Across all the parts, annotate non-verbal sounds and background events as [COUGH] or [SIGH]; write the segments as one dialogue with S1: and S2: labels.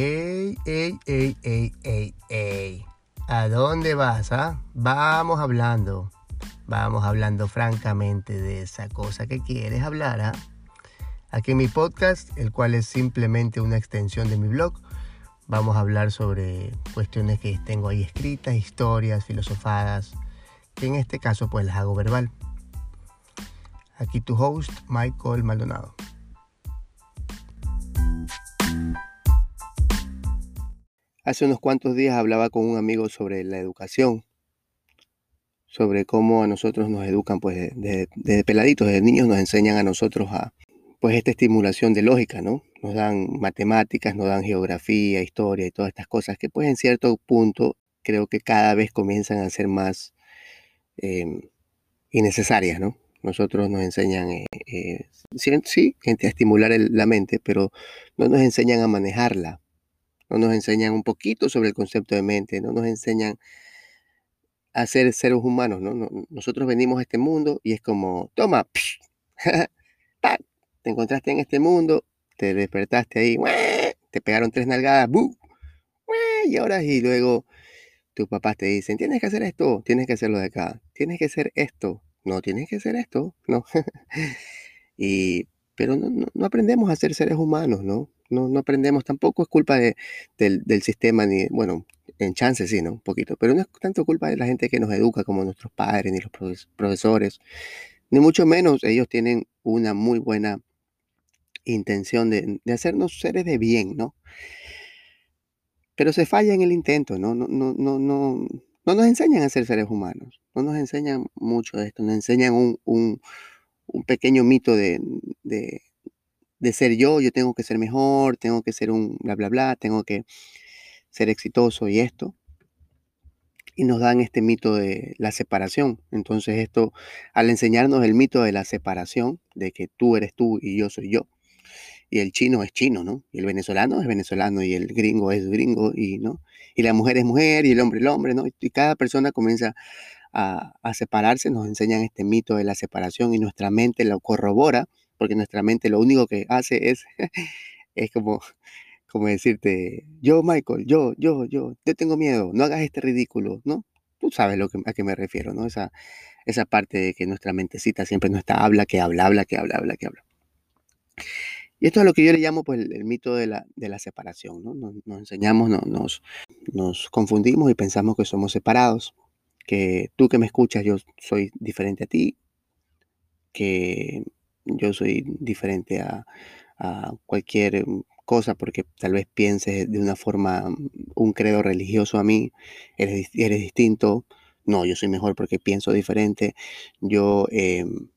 S1: Ey, ey, ey, ey, ey, ey. ¿A dónde vas, ah? Vamos hablando. Vamos hablando francamente de esa cosa que quieres hablar, ¿ah? Aquí en mi podcast, el cual es simplemente una extensión de mi blog, vamos a hablar sobre cuestiones que tengo ahí escritas, historias, filosofadas, que en este caso pues las hago verbal. Aquí tu host, Michael Maldonado. Hace unos cuantos días hablaba con un amigo sobre la educación, sobre cómo a nosotros nos educan, pues desde peladitos, desde niños nos enseñan a nosotros a, pues esta estimulación de lógica, ¿no? Nos dan matemáticas, nos dan geografía, historia y todas estas cosas que pues en cierto punto creo que cada vez comienzan a ser más em, innecesarias, ¿no? Nosotros nos enseñan, eh, eh, sí, a estimular la mente, pero no nos enseñan a manejarla, no nos enseñan un poquito sobre el concepto de mente, no nos enseñan a ser seres humanos, ¿no? Nosotros venimos a este mundo y es como, toma, [LAUGHS] te encontraste en este mundo, te despertaste ahí, [LAUGHS] te pegaron tres nalgadas, y ahora y luego tus papás te dicen, tienes que hacer esto, tienes que hacerlo de acá, tienes que hacer esto, no tienes que hacer esto, no. [LAUGHS] y, pero no, no aprendemos a ser seres humanos, ¿no? no, no aprendemos, tampoco es culpa de, del, sistema, ni, bueno, en chance sí, ¿no? Un poquito, pero no es tanto culpa de la gente que nos educa como nuestros padres, ni los profesores, ni mucho menos ellos tienen una muy buena intención de, hacernos seres de bien, ¿no? Pero se falla en el intento, ¿no? No, no, no, no, no nos enseñan a ser seres humanos, no nos enseñan mucho de esto, nos enseñan un, un, un pequeño mito de, de de ser yo, yo tengo que ser mejor, tengo que ser un bla, bla, bla, tengo que ser exitoso y esto. Y nos dan este mito de la separación. Entonces esto, al enseñarnos el mito de la separación, de que tú eres tú y yo soy yo, y el chino es chino, ¿no? Y el venezolano es venezolano y el gringo es gringo y, ¿no? Y la mujer es mujer y el hombre el hombre, ¿no? Y cada persona comienza a, separarse, nos enseñan este mito de la separación y nuestra mente lo corrobora porque nuestra mente lo único que hace es, [LAUGHS] es como, como decirte, yo Michael, yo, yo, yo, te tengo miedo, no hagas este ridículo, ¿no? Tú sabes lo que, a qué me refiero, ¿no? Esa, esa parte de que nuestra mentecita siempre no está, habla, que habla, habla, que habla, habla, que habla. Y esto es lo que yo le llamo pues, el, mito de la, de la separación. ¿no? Nos, enseñamos, no, nos, nos confundimos y pensamos que somos separados, que tú que me escuchas yo soy diferente a ti, que yo soy diferente a, cualquier cosa porque tal vez pienses de una forma, mm, un credo religioso a mí, eres, eres distinto, no, yo soy mejor porque pienso diferente, yo em,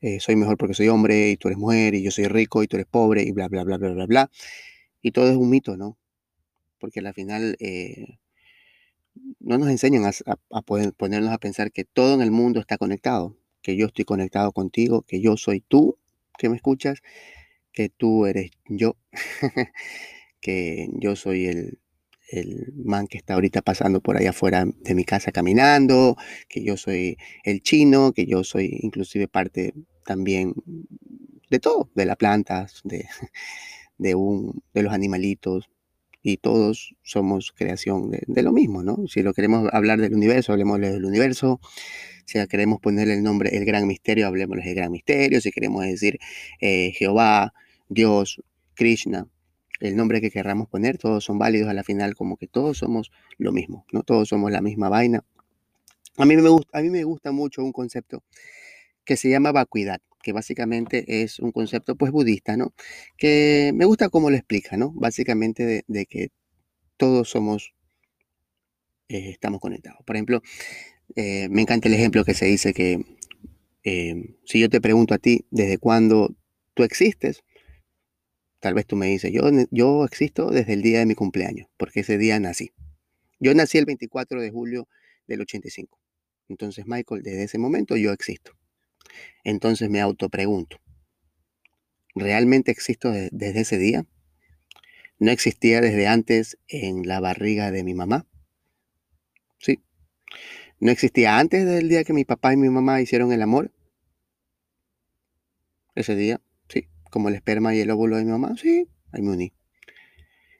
S1: eh, soy mejor porque soy hombre y tú eres mujer y yo soy rico y tú eres pobre y bla, bla, bla, bla, bla, bla. Y todo es un mito, ¿no? Porque al final eh, no nos enseñan a, a poder ponernos a pensar que todo en el mundo está conectado que yo estoy conectado contigo, que yo soy tú que me escuchas, que tú eres yo, [LAUGHS] que yo soy el, man que está ahorita pasando por allá afuera de mi casa caminando, que yo soy el chino, que yo soy inclusive parte también de todo, de las plantas, [LAUGHS] de los animalitos, y todos somos creación de, lo mismo, ¿no? Si lo queremos hablar del universo, hablemos del universo. Si queremos ponerle el nombre El Gran Misterio, hablemos del Gran Misterio. Si queremos decir eh, Jehová, Dios, Krishna, el nombre que querramos poner, todos son válidos a la final, como que todos somos lo mismo, ¿no? Todos somos la misma vaina. A mí me gusta mucho un concepto que se llama vacuidad, que básicamente es un concepto pues budista, ¿no? Que me gusta cómo lo explica, ¿no? Básicamente de, que todos somos, eh, estamos conectados. Por ejemplo, eh, me encanta el ejemplo que se dice que eh, si yo te pregunto a ti desde cuándo tú existes, tal vez tú me dices, yo, yo existo desde el día de mi cumpleaños, porque ese día nací. Yo nací el 24 de julio del 85. Entonces, Michael, desde ese momento yo existo. Entonces me autopregunto, ¿realmente existo desde ese día? ¿No existía desde antes en la barriga de mi mamá? Sí, ¿No existía antes del día que mi papá y mi mamá hicieron el amor? Ese día, sí. Como el esperma y el óvulo de mi mamá, sí, ahí me uní.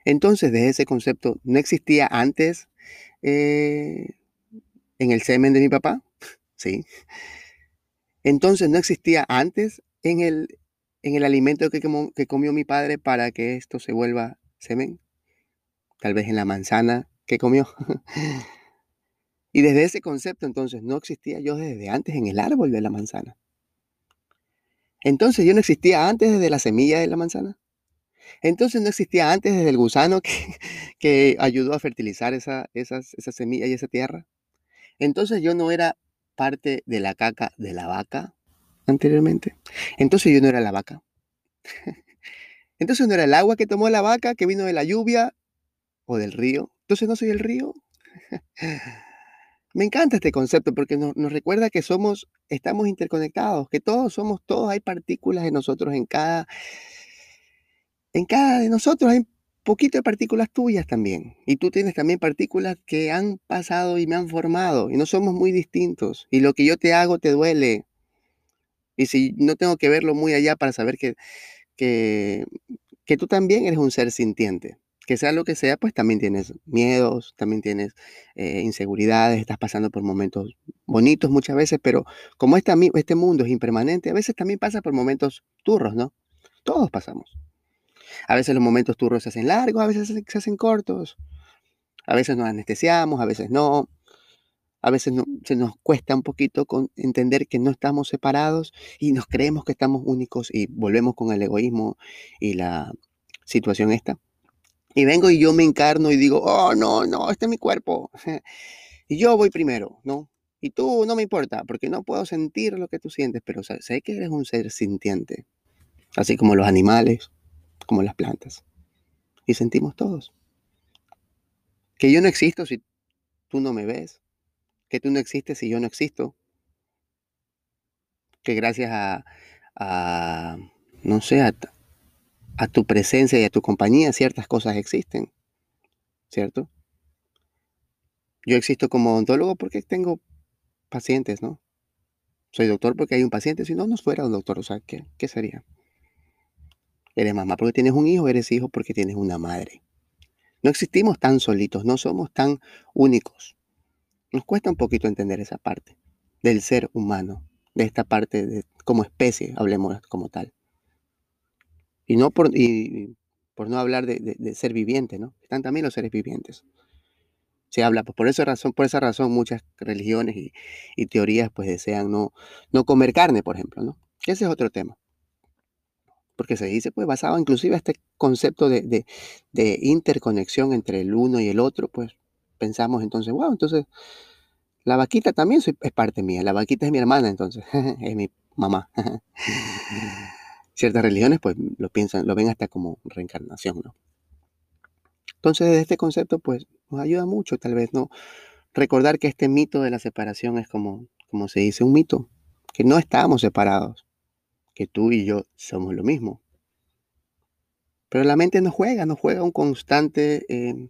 S1: Entonces, de ese concepto, ¿no existía antes eh, en el semen de mi papá? [LAUGHS] Sí. Entonces, ¿no existía antes en el, en el alimento que, que comió mi padre para que esto se vuelva semen? Tal vez en la manzana que comió. [LAUGHS] y desde ese concepto, entonces, no existía yo desde antes en el árbol de la manzana. Entonces, yo no existía antes desde la semilla de la manzana. Entonces no existía antes desde el gusano que, [LAUGHS] ayudó a fertilizar esa, esa semilla y esa tierra. Entonces yo no era parte de la caca de la vaca anteriormente. Entonces yo no era la vaca. [LAUGHS] Entonces no era el agua que tomó la vaca, que vino de la lluvia o del río. Entonces no soy el río. [LAUGHS] Me encanta este concepto porque nos, nos, recuerda que somos, estamos interconectados, que todos somos, todos hay partículas de nosotros en cada en cada de nosotros hay poquito de partículas tuyas también. Y tú tienes también partículas que han pasado y me han formado. Y no somos muy distintos. Y lo que yo te hago te duele. Y si no tengo que verlo muy allá para saber que, que, que tú también eres un ser sintiente. Que sea lo que sea, pues también tienes miedos, también tienes eh, inseguridades, estás pasando por momentos bonitos muchas veces, pero como este, este mundo es impermanente, a veces también pasa por momentos turros, ¿no? Todos pasamos. A veces los momentos turros se hacen largos, a veces se hacen cortos. A veces nos anestesiamos, a veces no. A veces se nos cuesta un poquito entender que no estamos separados y nos creemos que estamos únicos y volvemos con el egoísmo y la situación esta. Y vengo y yo me encarno y digo, oh, no, no, este es mi cuerpo. [LAUGHS] y yo voy primero, ¿no? Y tú no me importa, porque no puedo sentir lo que tú sientes, pero sé que eres un ser sintiente, así como los animales, como las plantas. Y sentimos todos. Que yo no existo si tú no me ves. Que tú no existes si yo no existo. Que gracias a, no sé, a, tu presencia y a tu compañía ciertas cosas existen. ¿Cierto? Yo existo como odontólogo porque tengo pacientes, ¿no? Soy doctor porque hay un paciente, si no, no fuera un doctor, o sea, ¿qué, qué sería? Eres mamá porque tienes un hijo, eres hijo porque tienes una madre. No existimos tan solitos, no somos tan únicos. Nos cuesta un poquito entender esa parte del ser humano, de esta parte de, como especie, hablemos como tal. Y no por, por no hablar de, ser viviente, ¿no? Están también los seres vivientes. Se habla, pues por esa razón, por esa razón muchas religiones y, teorías pues desean no, no comer carne, por ejemplo, ¿no? Ese es otro tema porque se dice, pues basado inclusive este concepto de, interconexión entre el uno y el otro, pues pensamos entonces, wow, entonces la vaquita también es parte mía, la vaquita es mi hermana, entonces [LAUGHS] es mi mamá. [LAUGHS] Ciertas religiones pues lo piensan, lo ven hasta como reencarnación, ¿no? Entonces desde este concepto pues nos ayuda mucho tal vez, ¿no? Recordar que este mito de la separación es como, como se dice, un mito, que no estamos separados, que tú y yo somos lo mismo. Pero la mente no juega, no juega un constante, eh,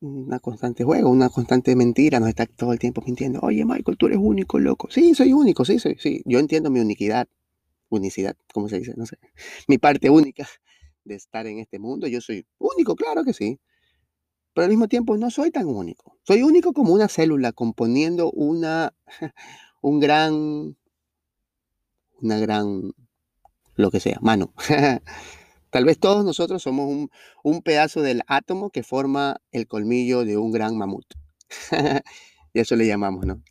S1: una constante juego, una constante mentira, nos está todo el tiempo mintiendo. Oye, Michael, tú eres único, loco. Sí, soy único, sí, sí, sí. Yo entiendo mi unicidad, unicidad, ¿cómo se dice? No sé. [LAUGHS] Mi parte única de estar en este mundo. Yo soy único, claro que sí. Pero al mismo tiempo no soy tan único. Soy único como una célula componiendo una, [LAUGHS] un gran, una gran, lo que sea, mano. [LAUGHS] Tal vez todos nosotros somos un, pedazo del átomo que forma el colmillo de un gran mamut. [LAUGHS] y eso le llamamos, ¿no?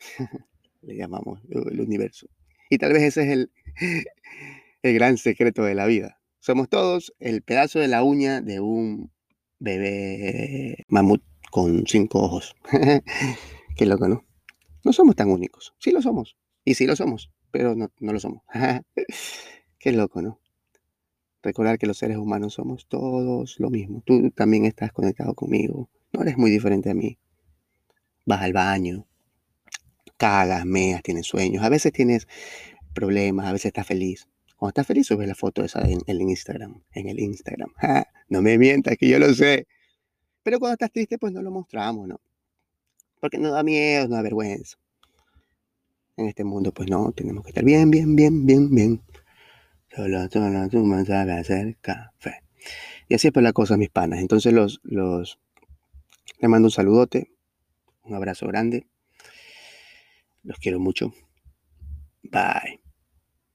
S1: [LAUGHS] le llamamos el universo. Y tal vez ese es el, el gran secreto de la vida. Somos todos el pedazo de la uña de un bebé mamut con cinco ojos. Qué loco, ¿no? No somos tan únicos. Sí lo somos. Y sí lo somos, pero no, lo somos. [LAUGHS] Qué loco, ¿no? Recordar que los seres humanos somos todos lo mismo. Tú también estás conectado conmigo. No eres muy diferente a mí. Vas al baño, cagas, meas, tienes sueños. A veces tienes problemas, a veces estás feliz. Cuando estás feliz subes la foto esa en el Instagram. En el Instagram. [LAUGHS] No me mientas, que yo lo sé. Pero cuando estás triste, pues no lo mostramos, ¿no? Porque nos da miedo, nos da vergüenza. En este mundo, pues no, tenemos que estar bien, bien, bien, bien, bien. Solo, solo tú me hacer café. Y así es pues la cosa, mis panas. Entonces los, los, les mando un saludote, un abrazo grande. Los quiero mucho. Bye.